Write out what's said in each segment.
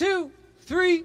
two, three.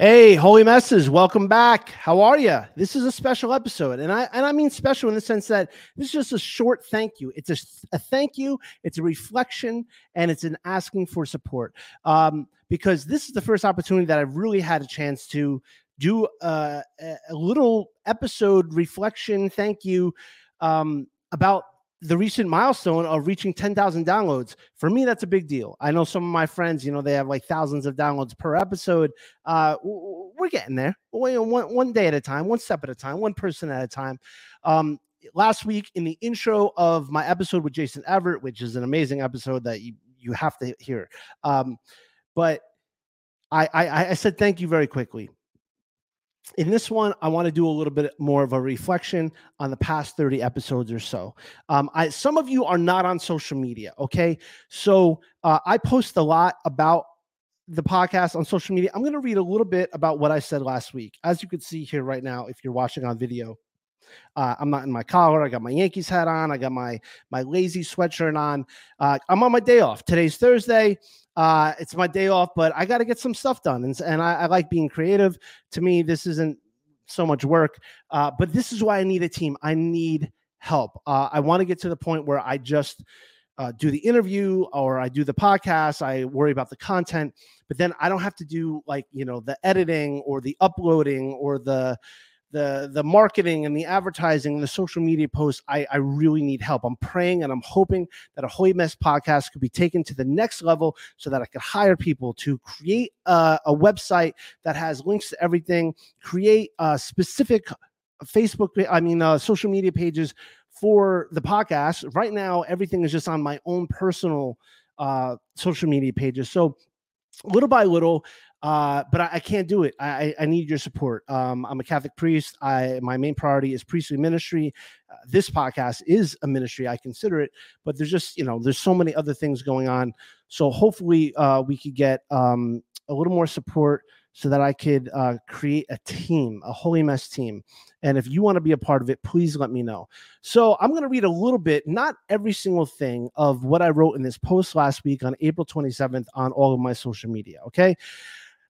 Hey, holy messes, welcome back. How are you? This is a special episode, and I and I mean special in the sense that this is just a short thank you. It's a, a thank you, it's a reflection, and it's an asking for support. Um, because this is the first opportunity that I've really had a chance to do a, a little episode reflection, thank you, um, about the recent milestone of reaching 10,000 downloads. For me, that's a big deal. I know some of my friends, you know, they have like thousands of downloads per episode. Uh, we're getting there one, one, one day at a time, one step at a time, one person at a time. Um, last week in the intro of my episode with Jason Evert, which is an amazing episode that you, you have to hear. Um, but I, I, I said thank you very quickly in this one, I want to do a little bit more of a reflection on the past 30 episodes or so. Um, I, some of you are not on social media, okay? So uh, I post a lot about the podcast on social media. I'm going to read a little bit about what I said last week. As you can see here right now, if you're watching on video, uh, I'm not in my collar. I got my Yankees hat on. I got my my lazy sweatshirt on. Uh, I'm on my day off. Today's Thursday. Uh, it's my day off, but I got to get some stuff done, and, and I, I like being creative. To me, this isn't so much work, uh, but this is why I need a team. I need help. Uh, I want to get to the point where I just uh, do the interview or I do the podcast. I worry about the content, but then I don't have to do like you know the editing or the uploading or the the the marketing and the advertising and the social media posts I, I really need help. I'm praying and i'm hoping that a holy mess podcast could be taken to the next level so that i could hire people to create a, a website that has links to everything create a specific facebook i mean uh, social media pages for the podcast. Right now everything is just on my own personal uh, social media pages. So little by little uh, but I, I can't do it. I, I- need your support. Um, I'm a Catholic priest. I my main priority is priestly ministry. Uh, this podcast is a ministry. I consider it, but there's just you know there's so many other things going on. So hopefully uh, we could get um, a little more support so that I could uh, create a team, a holy mess team. And if you want to be a part of it, please let me know. So I'm going to read a little bit, not every single thing of what I wrote in this post last week on April 27th on all of my social media. Okay.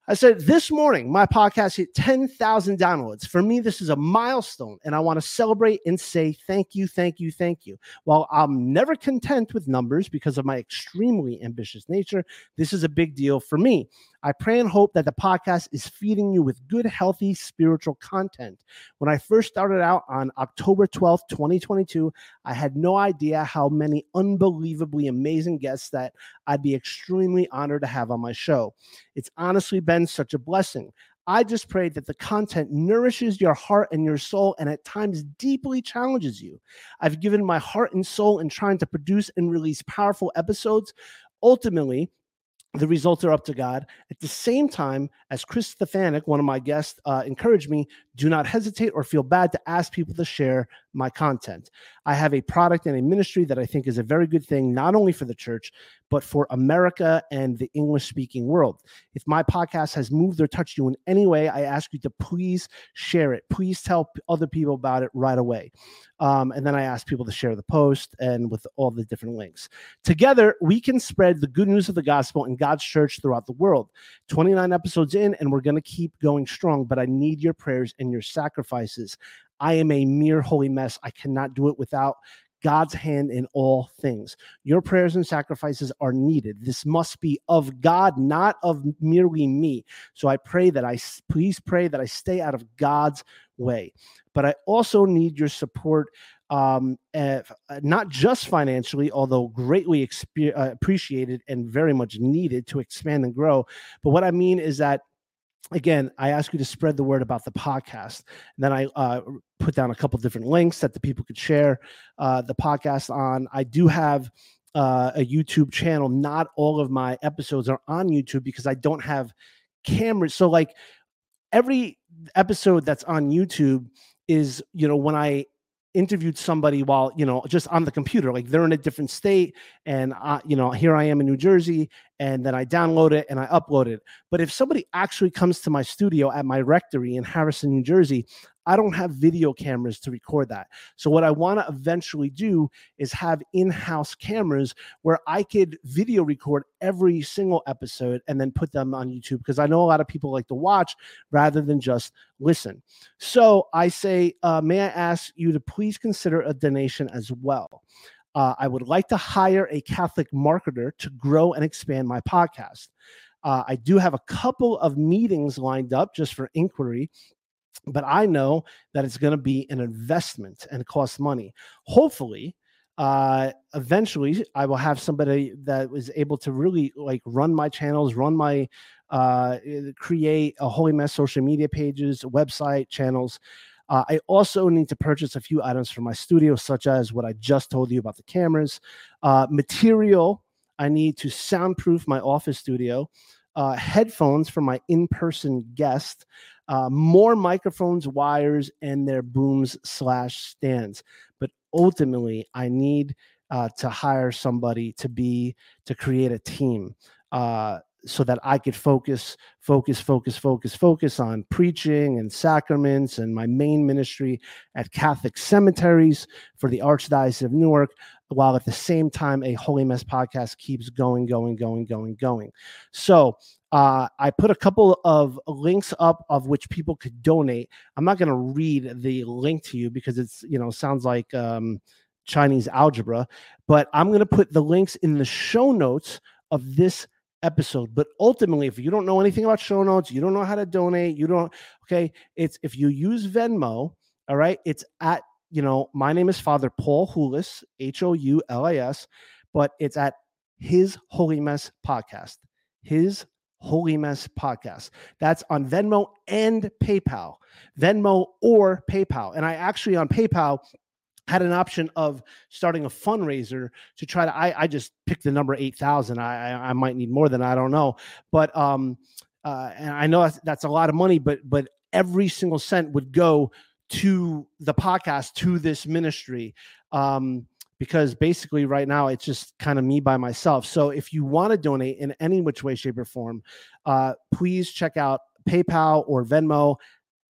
I said, This morning, my podcast hit 10,000 downloads. For me, this is a milestone, and I want to celebrate and say thank you, thank you, thank you. While I'm never content with numbers because of my extremely ambitious nature, this is a big deal for me. I pray and hope that the podcast is feeding you with good, healthy spiritual content. When I first started out on October 12th, 2022, I had no idea how many unbelievably amazing guests that I'd be extremely honored to have on my show. It's honestly been such a blessing. I just pray that the content nourishes your heart and your soul and at times deeply challenges you. I've given my heart and soul in trying to produce and release powerful episodes. Ultimately, the results are up to God. At the same time, as Chris Stefanick, one of my guests, uh, encouraged me, do not hesitate or feel bad to ask people to share my content. I have a product and a ministry that I think is a very good thing, not only for the church, but for America and the English speaking world. If my podcast has moved or touched you in any way, I ask you to please share it. Please tell other people about it right away. Um, and then I ask people to share the post and with all the different links. Together, we can spread the good news of the gospel in God's church throughout the world. 29 episodes in, and we're going to keep going strong, but I need your prayers and your sacrifices. I am a mere holy mess. I cannot do it without God's hand in all things. Your prayers and sacrifices are needed. This must be of God, not of merely me. So I pray that I please pray that I stay out of God's way. But I also need your support um, uh, not just financially, although greatly expe- uh, appreciated and very much needed to expand and grow. But what I mean is that again, I ask you to spread the word about the podcast. And then I uh, put down a couple different links that the people could share uh, the podcast on. I do have uh, a YouTube channel. Not all of my episodes are on YouTube because I don't have cameras. So, like, every episode that's on YouTube is, you know, when I interviewed somebody while you know just on the computer like they're in a different state and you know here i am in new jersey and then i download it and i upload it but if somebody actually comes to my studio at my rectory in harrison new jersey I don't have video cameras to record that. So what I want to eventually do is have in-house cameras where I could video record every single episode and then put them on YouTube because I know a lot of people like to watch rather than just listen. So I say, uh, may I ask you to please consider a donation as well. Uh, I would like to hire a Catholic marketer to grow and expand my podcast. Uh, I do have a couple of meetings lined up just for inquiry but I know that it's going to be an investment and cost money. Hopefully, uh, eventually, I will have somebody that was able to really like run my channels, run my uh, create a holy mess social media pages, website channels. Uh, I also need to purchase a few items for my studio, such as what I just told you about the cameras, uh, material. I need to soundproof my office studio, uh, headphones for my in person guest uh, more microphones, wires, and their booms slash stands. But ultimately, I need uh, to hire somebody to be to create a team. Uh, so that I could focus, focus, focus, focus, focus on preaching and sacraments and my main ministry at Catholic cemeteries for the Archdiocese of Newark, while at the same time a Holy Mess podcast keeps going, going, going, going, going. So uh, I put a couple of links up of which people could donate. I'm not going to read the link to you because it's you know sounds like um, Chinese algebra, but I'm going to put the links in the show notes of this episode. But ultimately, if you don't know anything about show notes, you don't know how to donate, you don't okay. It's if you use Venmo, all right. It's at you know my name is Father Paul Houlis, H O U L I S, but it's at His Holy Mess podcast. His Holy Mess Podcast. That's on Venmo and PayPal. Venmo or PayPal. And I actually on PayPal had an option of starting a fundraiser to try to I, I just picked the number 8000 I, I, I might need more than I don't know but um uh and I know that's, that's a lot of money but but every single cent would go to the podcast to this ministry um because basically right now it's just kind of me by myself. So if you want to donate in any which way, shape, or form, uh, please check out PayPal or Venmo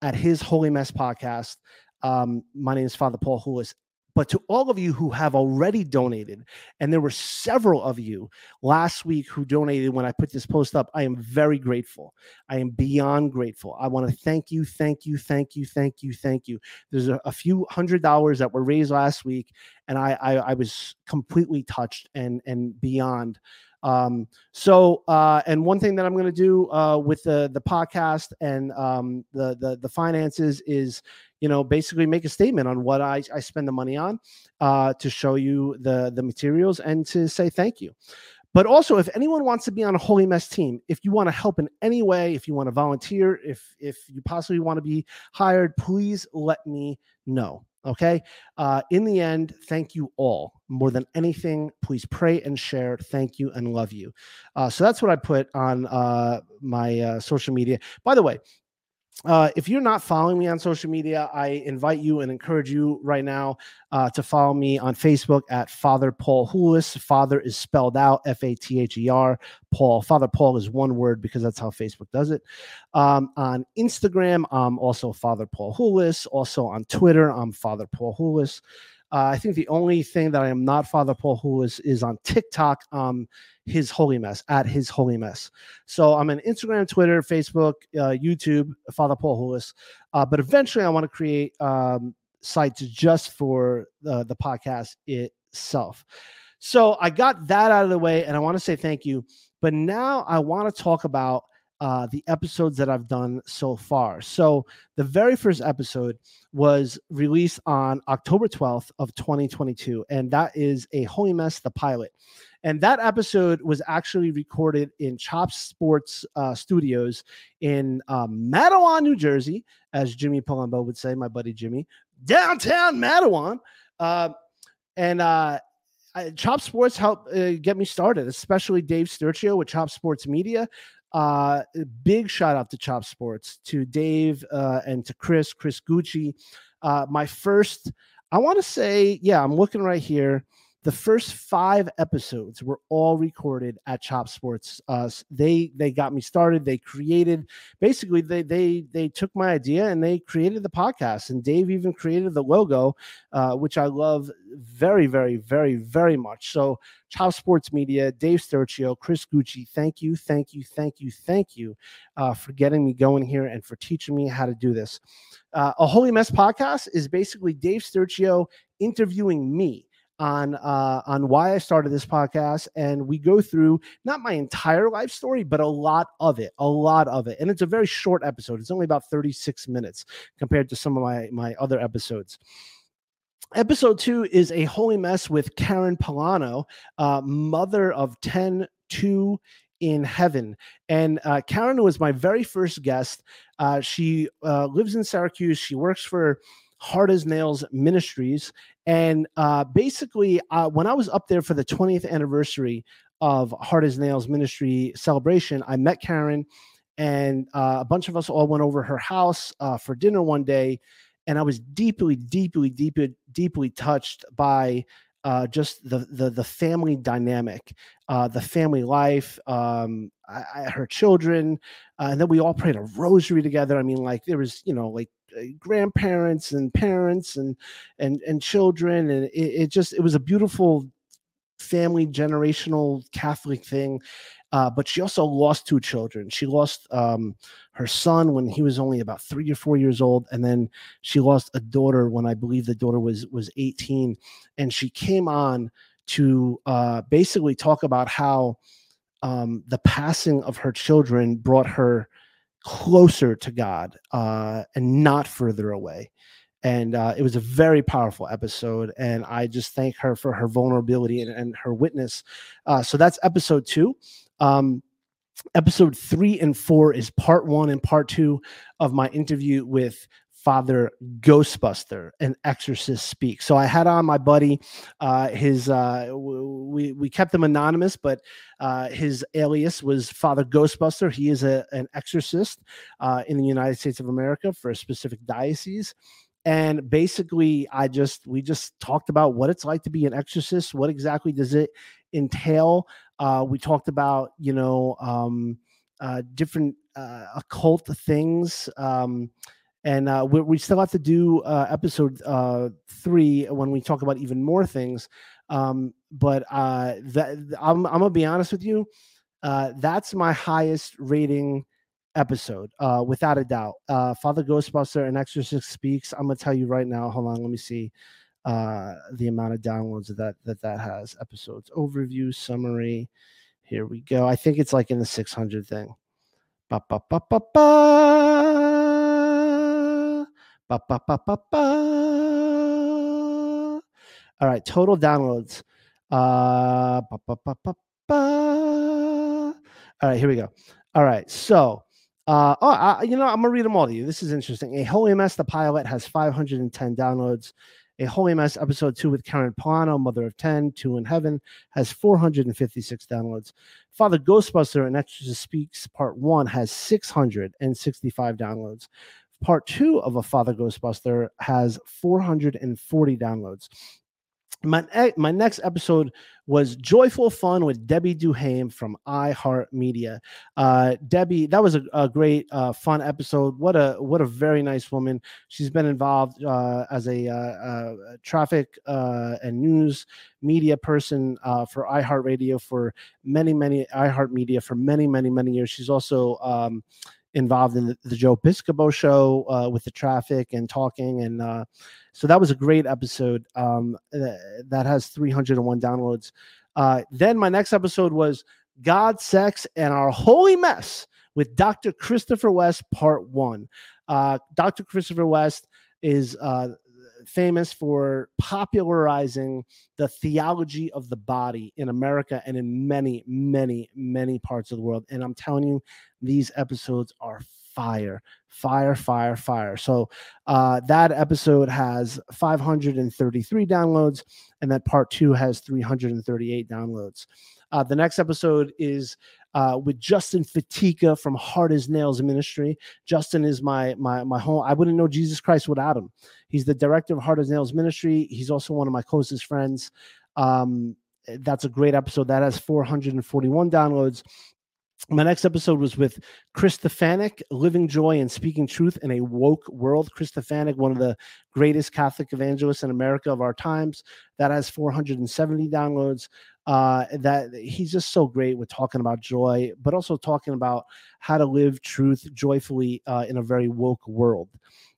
at His Holy Mess Podcast. Um, my name is Father Paul Houlis. But to all of you who have already donated, and there were several of you last week who donated when I put this post up, I am very grateful. I am beyond grateful. I want to thank you, thank you, thank you, thank you, thank you. There's a, a few hundred dollars that were raised last week, and I, I, I was completely touched and and beyond. Um, so, uh, and one thing that I'm going to do uh, with the the podcast and um, the the the finances is you know basically make a statement on what I, I spend the money on uh, to show you the the materials and to say thank you. But also, if anyone wants to be on a Holy Mess team, if you want to help in any way, if you want to volunteer, if if you possibly want to be hired, please let me know. Okay. Uh, in the end, thank you all. More than anything, please pray and share. Thank you and love you. Uh, so that's what I put on uh, my uh, social media. By the way, uh, if you're not following me on social media, I invite you and encourage you right now uh, to follow me on Facebook at Father Paul Houlis. Father is spelled out F A T H E R. Paul. Father Paul is one word because that's how Facebook does it. Um, on Instagram, I'm also Father Paul Houlis. Also on Twitter, I'm Father Paul Houlis. Uh, I think the only thing that I am not Father Paul Houlis is on TikTok, um, his holy mess at his holy mess. So I'm on Instagram, Twitter, Facebook, uh, YouTube, Father Paul Houlis. Uh, but eventually, I want to create um, sites just for the, the podcast itself. So I got that out of the way, and I want to say thank you. But now I want to talk about uh, the episodes that I've done so far. So the very first episode was released on October 12th of 2022, and that is a Holy Mess, the pilot. And that episode was actually recorded in Chop Sports uh, Studios in um, Matawan, New Jersey, as Jimmy Palumbo would say, my buddy Jimmy, downtown Matawan. Uh, and uh, Chop Sports helped uh, get me started, especially Dave Sturcio with Chop Sports Media. Uh, big shout out to Chop Sports, to Dave uh, and to Chris, Chris Gucci. Uh, my first I want to say, yeah, I'm looking right here. The first five episodes were all recorded at Chop Sports. Uh, they they got me started. They created basically they they they took my idea and they created the podcast. And Dave even created the logo, uh, which I love very very very very much. So Chop Sports Media, Dave Sturcio, Chris Gucci, thank you, thank you, thank you, thank you uh, for getting me going here and for teaching me how to do this. Uh, a Holy Mess podcast is basically Dave Sturcio interviewing me on uh, on why I started this podcast, and we go through not my entire life story, but a lot of it, a lot of it, and it's a very short episode. It's only about thirty six minutes compared to some of my my other episodes. Episode two is a holy mess with Karen Polano, uh, mother of 10, 2 in heaven. And uh, Karen was my very first guest. Uh, she uh, lives in Syracuse. She works for Hard as Nails Ministries. And uh, basically, uh, when I was up there for the 20th anniversary of Hard as Nails Ministry celebration, I met Karen, and uh, a bunch of us all went over her house for dinner one day and I was deeply, deeply, deeply, deeply touched by uh, just the, the the family dynamic, uh, the family life, um, I, I, her children, uh, and then we all prayed a rosary together. I mean, like there was, you know, like uh, grandparents and parents and and and children, and it, it just it was a beautiful family generational Catholic thing. Uh, but she also lost two children. She lost um, her son when he was only about three or four years old, and then she lost a daughter when I believe the daughter was was 18. And she came on to uh, basically talk about how um, the passing of her children brought her closer to God uh, and not further away. And uh, it was a very powerful episode. And I just thank her for her vulnerability and, and her witness. Uh, so that's episode two. Um, episode three and four is part one and part two of my interview with Father Ghostbuster, an exorcist speak. So I had on my buddy, uh, his uh, we we kept him anonymous, but uh, his alias was Father Ghostbuster. He is a, an exorcist uh, in the United States of America for a specific diocese. And basically, I just we just talked about what it's like to be an exorcist. What exactly does it entail? Uh, we talked about, you know, um, uh, different uh, occult things. Um, and uh, we, we, still have to do uh, episode uh, three when we talk about even more things. Um, but uh, that I'm, I'm gonna be honest with you, uh, that's my highest rating episode, uh, without a doubt. Father Ghostbuster and Exorcist Speaks. I'm gonna tell you right now. Hold on, let me see the amount of downloads that that that has. Episodes overview summary. Here we go. I think it's like in the 600 thing. Ba ba ba ba ba. Ba ba ba. All right, total downloads. Uh, ba, ba, ba, ba, ba. All right, here we go. All right, so uh, oh, I, you know, I'm gonna read them all to you. This is interesting. A Holy Mess, the pilot, has 510 downloads. A Holy Mess episode two with Karen Polano, Mother of 10, Two in Heaven, has 456 downloads. Father Ghostbuster and Exorcist Speaks Part One has 665 downloads. Part two of A Father Ghostbuster has 440 downloads my my next episode was joyful fun with Debbie Duhame from iHeartMedia. Uh, Debbie, that was a, a great uh, fun episode. What a what a very nice woman. She's been involved uh, as a, uh, uh, traffic uh, and news media person for iHeartRadio for many many iHeartMedia for many many many years. She's also um, involved in the, the Joe Piscopo show uh, with the traffic and talking. And uh, so that was a great episode um, that has 301 downloads. Uh, then my next episode was God, Sex, and Our Holy Mess with Dr. Christopher West, part one. Uh, Dr. Christopher West is uh, famous for popularizing the theology of the body in America and in many, many, many parts of the world. And I'm telling you, these episodes are fire, fire, fire, fire. So uh, that episode has 533 downloads, and that part two has 338 downloads. Uh, the next episode is uh, with Justin Fatica from Hard as Nails Ministry. Justin is my my my home. I wouldn't know Jesus Christ without him. He's the director of Hard as Nails Ministry. He's also one of my closest friends. Um, that's a great episode. That has 441 downloads. My next episode was with Chris Stefanick, Living Joy and Speaking Truth in a Woke World. Chris Stefanick, one of the greatest Catholic evangelists in America of our times. That has 470 downloads. Uh, that he's just so great with talking about joy, but also talking about how to live truth joyfully uh, in a very woke world.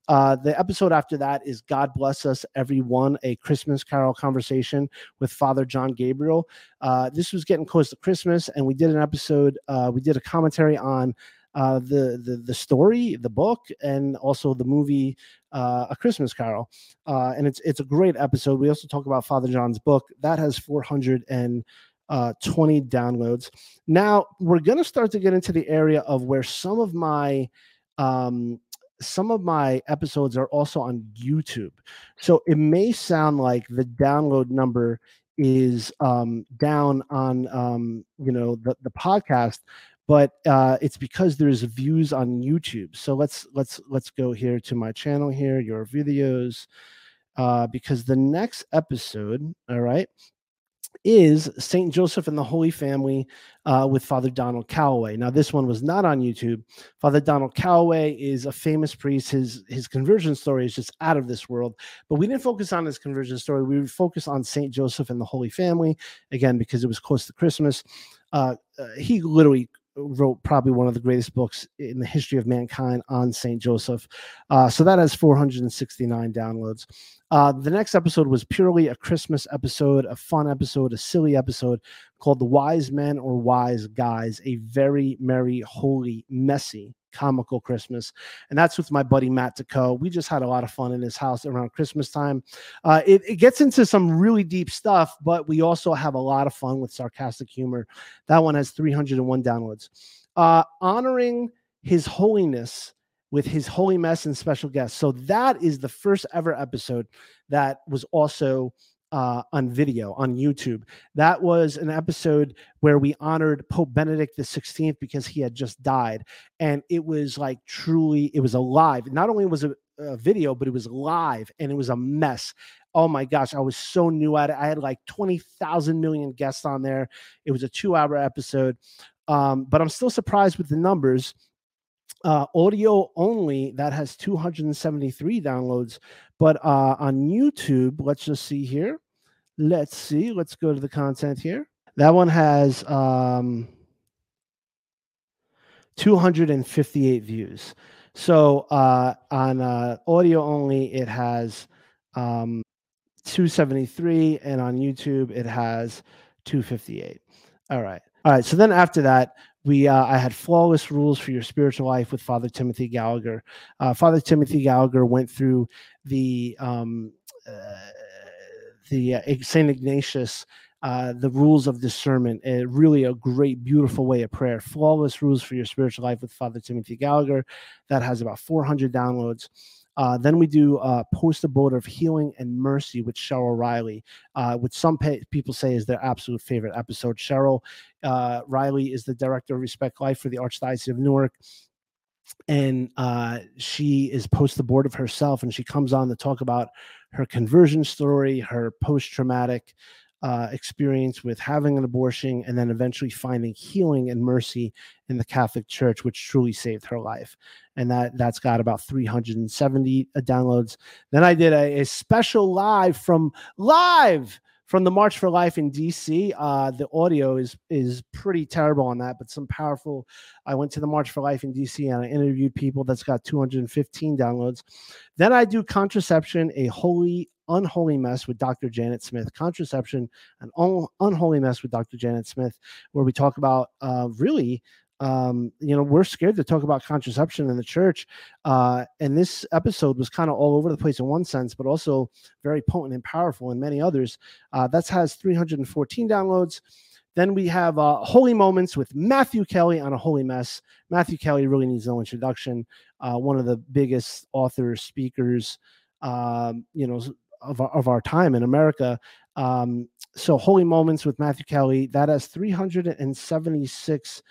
Uh, the episode after that is God Bless Us Everyone, a Christmas Carol conversation with Father John Gabriel. Uh, this was getting close to Christmas, and we did an episode, uh, we did a commentary on uh, the, the the story, the book, and also the movie uh, A Christmas Carol. Uh, and it's it's a great episode. We also talk about Father John's book that has 400 and uh, 20 downloads. Now we're to start to get into the area of where some of my um, some of my episodes are also on YouTube. So it may sound like the download number is um, down on um, you know the, the podcast, but uh, it's because there's views on YouTube. So let's let's let's go here to my channel here, your videos, uh, because the next episode, all right, is Saint Joseph and the Holy Family uh, with Father Donald Calloway. Now, this one was not on YouTube. Father Donald Calloway is a famous priest. His his conversion story is just out of this world. But we didn't focus on his conversion story. We focused on Saint Joseph and the Holy Family again because it was close to Christmas. Uh, uh, he literally wrote probably one of the greatest books in the history of mankind on Saint Joseph. Uh, so that has 469 downloads. Uh, the next episode was purely a Christmas episode, a fun episode, a silly episode called The Wise Men or Wise Guys, a very merry, holy, messy comical Christmas. And that's with my buddy Matt Deco. We just had a lot of fun in his house around Christmas time. Uh, it, it gets into some really deep stuff, but we also have a lot of fun with sarcastic humor. That one has 301 downloads. Uh, honoring his holiness with his holy mess and special guests. So that is the first ever episode that was also uh, on video on YouTube. That was an episode where we honored Pope Benedict the 16th because he had just died. And it was like truly, it was alive. Not only was it a video, but it was live and it was a mess. Oh my gosh, I was so new at it. I had like 20,000 million guests on there. It was a two hour episode. Um, but I'm still surprised with the numbers uh, audio only that has 273 downloads but uh, on youtube let's just see here let's see let's go to the content here. That one has um, 258 views. So uh, on uh, audio only it has um, 273 and on youtube it has 258 all right. All right so then after that we uh, I had flawless rules for your spiritual life with Father Timothy Gallagher. Uh, Father Timothy Gallagher went through the um, uh, the uh, Saint Ignatius. Uh, the rules of discernment, uh, really a great, beautiful way of prayer. Flawless rules for your spiritual life with Father Timothy Gallagher. That has about 400 downloads. Uh, then we do uh, Post of Healing and Mercy with Cheryl Riley, uh, which some people say is their absolute favorite episode. Cheryl uh, Riley is the director of Respect Life for the Archdiocese of Newark. And uh, she is post the board of herself, and she comes on to talk about her conversion story, her post traumatic uh, experience with having an abortion and then eventually finding healing and mercy in the Catholic Church, which truly saved her life. And that that's got about 370 uh, downloads. Then I did a, a special live from live from the March for Life in DC. Uh, the audio is is pretty terrible on that, but some powerful. I went to the March for Life in DC and I interviewed people. That's got 215 downloads. Then I do contraception, a holy unholy mess with Dr. Janet Smith. Contraception, an un- unholy mess with Dr. Janet Smith, where we talk about uh, really um, you know, we're scared to talk about contraception in the church. Uh, and this episode was kind of all over the place in one sense, but also very potent and powerful in many others. Uh, that has 314 downloads. Then we have uh, Holy Moments with Matthew Kelly on a Holy Mess. Matthew Kelly really needs no introduction. Uh, one of the biggest authors, speakers, um, you know, of our, of our time in America. Um, so Holy Moments with Matthew Kelly that has 376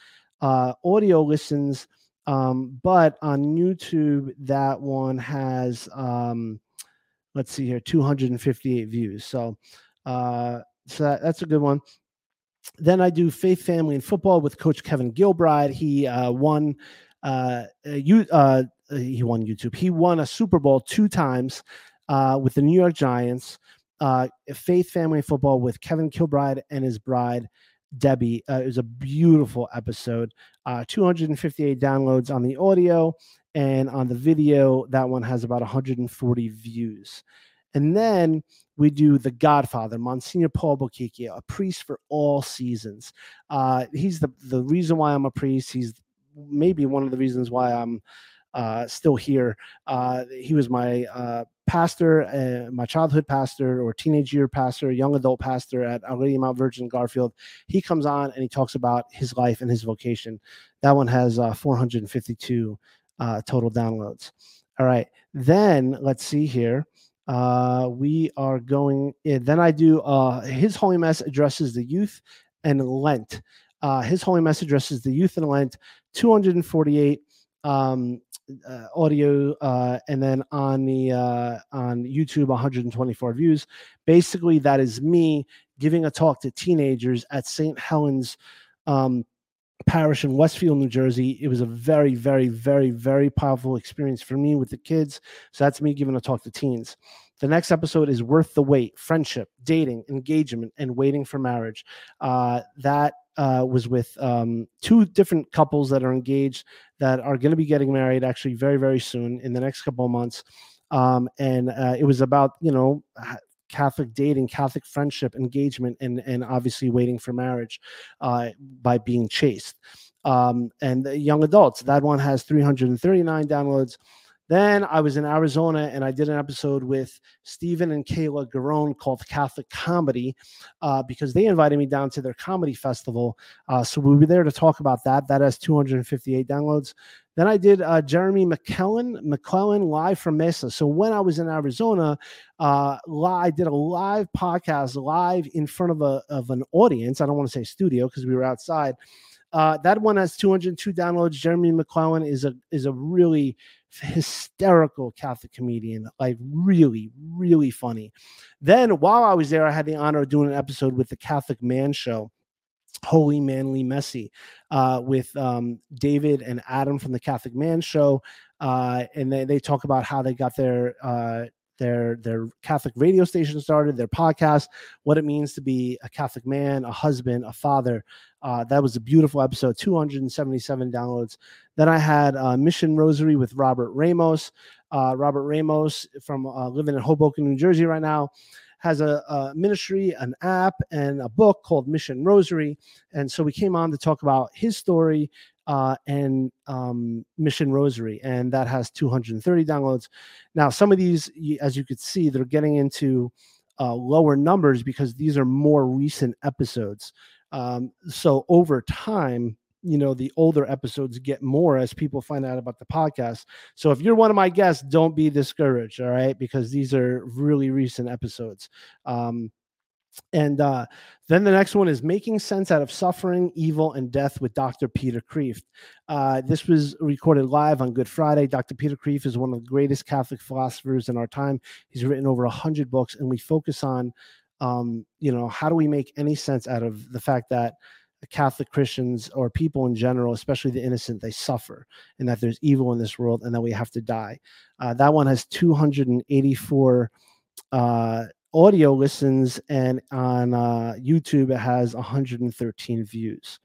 uh, audio listens, um, but on YouTube that one has um, let's see here 258 views. So uh, so that, that's a good one. Then I do Faith, Family, and Football with Coach Kevin Gilbride. He uh, won uh, you uh, he won YouTube. He won a Super Bowl two times uh, with the New York Giants. Uh, Faith Family Football with Kevin Gilbride and his bride Debbie. Uh, it was a beautiful episode. Uh, 258 downloads on the audio and on the video. That one has about 140 views. And then we do The Godfather, Monsignor Paul Bocchicchio, a priest for all seasons. Uh, he's the, the reason why I'm a priest. He's maybe one of the reasons why I'm uh, still here. Uh, he was my uh, pastor, uh, my childhood pastor or teenage year pastor, young adult pastor at Our Lady Mount Virgin Garfield. He comes on and he talks about his life and his vocation. That one has uh, 452 uh, total downloads. All right. Then let's see here. Uh, we are going, eh, then I do uh, his holy mess addresses the youth and Lent. Uh, his holy mess addresses the youth and Lent, 248 um, uh, audio, uh, and then on the uh, on YouTube, 124 views. Basically, that is me giving a talk to teenagers at St. Helens um, Parish in Westfield, New Jersey. It was a very, very, very, very powerful experience for me with the kids. So that's me giving a talk to teens. The next episode is Worth the Wait Friendship, Dating, Engagement, and Waiting for Marriage. Uh, that uh, was with um, two different couples that are engaged that are going to be getting married actually very, very soon in the next couple of months. Um, and uh, it was about, you know, Catholic dating, Catholic friendship, engagement, and and obviously waiting for marriage uh, by being chaste. Um, and young adults, that one has 339 downloads. Then I was in Arizona and I did an episode with Stephen and Kayla Garone called Catholic Comedy uh, because they invited me down to their comedy festival. Uh, so we were there to talk about that. That has 258 downloads. Then I did uh, Jeremy McKellen, McLellan live from Mesa. So when I was in Arizona, uh, I did a live podcast live in front of a of an audience. I don't want to say studio because we were outside. Uh, that one has 202 downloads. Jeremy McLellan is a is a really hysterical Catholic comedian, like really, really funny. Then while I was there, I had the honor of doing an episode with the Catholic Man Show. Holy Manly Messy uh, with um, David and Adam from the Catholic Man Show. Uh, and they, they talk about how they got their uh, their their Catholic radio station started, their podcast, what it means to be a Catholic man, a husband, a father. Uh, that was a beautiful episode, 277 downloads. Then I had uh, Mission Rosary with Robert Ramos. Uh, Robert Ramos from uh, living in Hoboken, New Jersey right now has a, a, ministry, an app, and a book called Mission Rosary. And so we came on to talk about his story uh, and um, Mission Rosary, and that has 230 downloads. Now, some of these, as you could see, they're getting into uh, lower numbers because these are more recent episodes. Um, so over time, you know the older episodes get more as people find out about the podcast so if you're one of my guests don't be discouraged all right because these are really recent episodes um and uh, then the next one is Making Sense Out of Suffering, Evil, and Death with Dr. Peter Kreeft. Uh, this was recorded live on Good Friday. Dr. Peter Kreeft is one of the greatest Catholic philosophers in our time. He's written over 100 books, and we focus on, um, you know, how do we make any sense out of the fact that Catholic Christians or people in general, especially the innocent, they suffer, and that there's evil in this world, and that we have to die. Uh, that one has 284 uh, audio listens, and on uh, YouTube it has 113 views.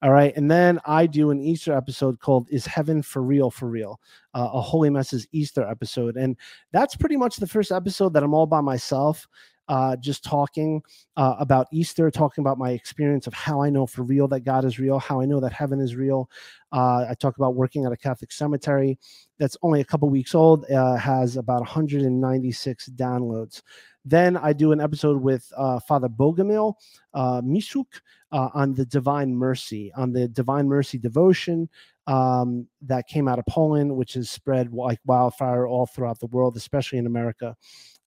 All right, and then I do an Easter episode called "Is Heaven for Real? For Real?" Uh, a Holy Messes Easter episode, and that's pretty much the first episode that I'm all by myself uh, just talking uh, about Easter, talking about my experience of how I know for real that God is real, how I know that heaven is real. Uh, I talk about working at a Catholic cemetery that's only a couple weeks old, uh, has about 196 downloads. Then I do an episode with uh, Father Bogomil uh, Mishuk uh, on the Divine Mercy, on the Divine Mercy devotion um, that came out of Poland, which is spread like wildfire all throughout the world, especially in America.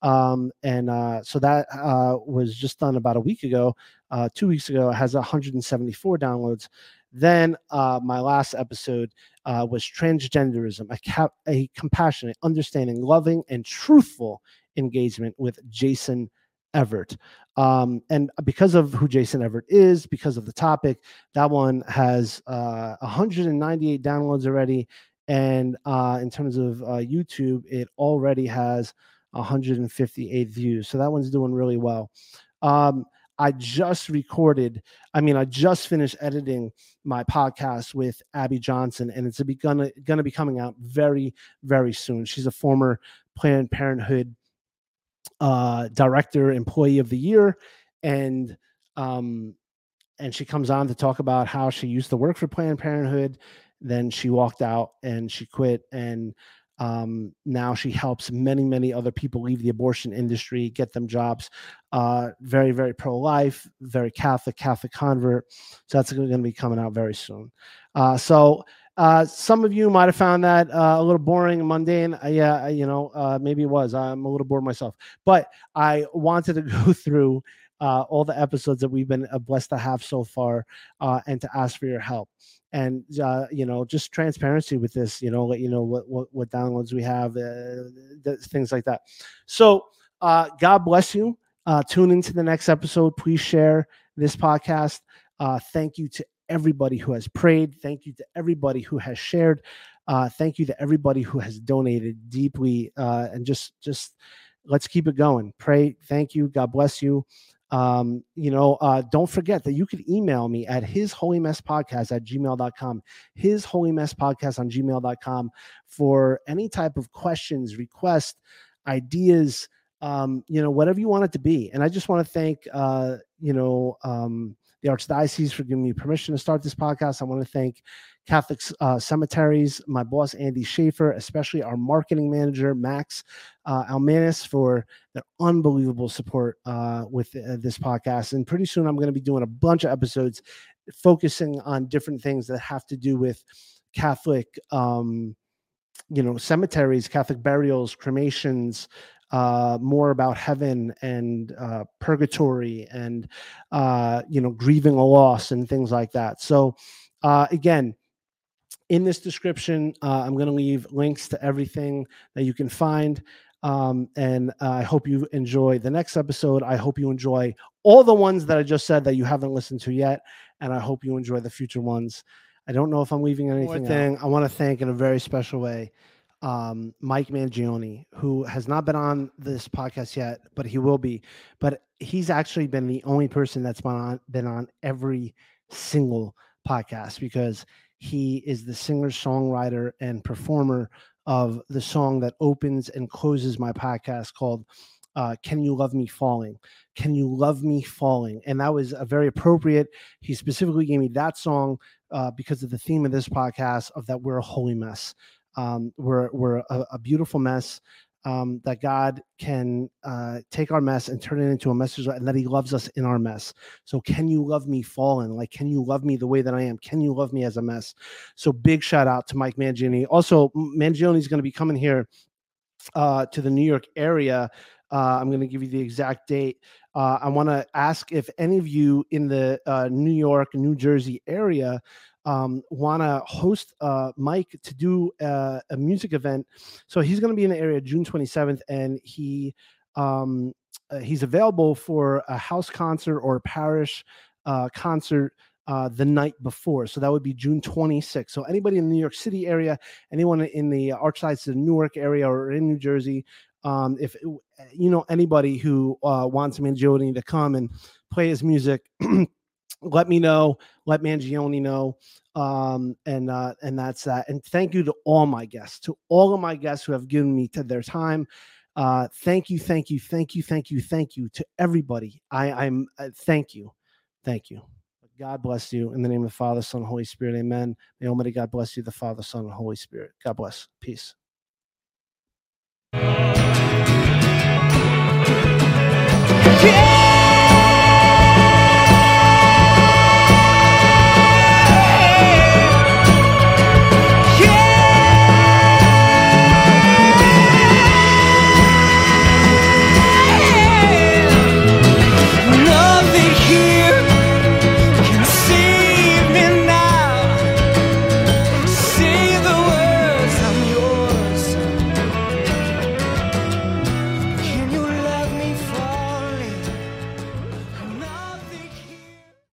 Um, and uh, so that uh, was just done about a week ago, uh, two weeks ago. It has 174 downloads. Then uh, my last episode uh, was transgenderism, a, a compassionate, understanding, loving, and truthful engagement with Jason Evert. Um, and because of who Jason Evert is, because of the topic, that one has uh, 198 downloads already. And uh, in terms of uh, YouTube, it already has 158 views. So that one's doing really well. Um, I just recorded, I mean, I just finished editing my podcast with Abby Johnson, and it's gonna gonna be coming out very, very soon. She's a former Planned Parenthood uh, director, employee of the year, and um, and she comes on to talk about how she used to work for Planned Parenthood. Then she walked out and she quit, and um, now she helps many, many other people leave the abortion industry, get them jobs. Uh, very, very pro life, very Catholic, Catholic convert. So that's going to be coming out very soon. Uh, so uh, some of you might have found that uh, a little boring and mundane. Uh, yeah, you know, uh, maybe it was. I'm a little bored myself, but I wanted to go through uh, all the episodes that we've been uh, blessed to have so far and to ask for your help. And you know, just transparency with this. You know, let you know what what, what downloads we have, things like that. So, God bless you. tune into the next episode. Please share this podcast. thank you to everybody who has prayed. Thank you to everybody who has shared. Uh, thank you to everybody who has donated deeply. Uh, and just, just let's keep it going. Pray. Thank you. God bless you. Um, you know, uh, don't forget that you could email me at his holy mess podcast at gmail.com, his holy mess podcast on gmail.com for any type of questions, requests, ideas, um, you know, whatever you want it to be. And I just want to thank, uh, you know, um, the Archdiocese for giving me permission to start this podcast. I want to thank Catholic uh, Cemeteries, my boss, Andy Schaefer, especially our marketing manager, Max uh, Almanis, for their unbelievable support uh, with uh, this podcast. And pretty soon, I'm going to be doing a bunch of episodes focusing on different things that have to do with Catholic. Um, you know cemeteries catholic burials cremations uh, more about heaven and uh, purgatory and uh, you know grieving a loss and things like that. So uh, again, in this description, uh, I'm going to leave links to everything that you can find. Um, and I hope you enjoy the next episode. I hope you enjoy all the ones that I just said that you haven't listened to yet, and I hope you enjoy the future ones. I don't know if I'm leaving anything. One thing I want to thank in a very special way um, Mike Mangione, who has not been on this podcast yet, but he will be. But he's actually been the only person that's been on been on every single podcast because he is the singer, songwriter, and performer of the song that opens and closes my podcast called uh, Can You Love Me Falling? Can You Love Me Falling? And that was a very appropriate. He specifically gave me that song uh, because of the theme of this podcast of that we're a holy mess. Um, we're we're a, a beautiful mess. Um, that God can uh, take our mess and turn it into a message, and that He loves us in our mess. So, can you love me fallen? Like, can you love me the way that I am? Can you love me as a mess? So, big shout out to Mike Mangione. Also, Mangione is going to be coming here uh, to the New York area. Uh, I'm going to give you the exact date. Uh, I want to ask if any of you in the uh, New York, New Jersey area um, want to host uh, Mike to do a, a music event. So he's going to be in the area June 27th, and he um, uh, he's available for a house concert or parish uh, concert uh, the night before. So that would be June 26th. So anybody in the New York City area, anyone in the Archdiocese of Newark area or in New Jersey, um, if you know anybody who uh, wants Mangione to come and play his music. let me know let mangione know um, and uh, and that's that and thank you to all my guests to all of my guests who have given me to their time uh, thank you thank you thank you thank you thank you to everybody i i'm uh, thank you thank you god bless you in the name of the father son holy spirit amen may almighty god bless you the father son and holy spirit god bless peace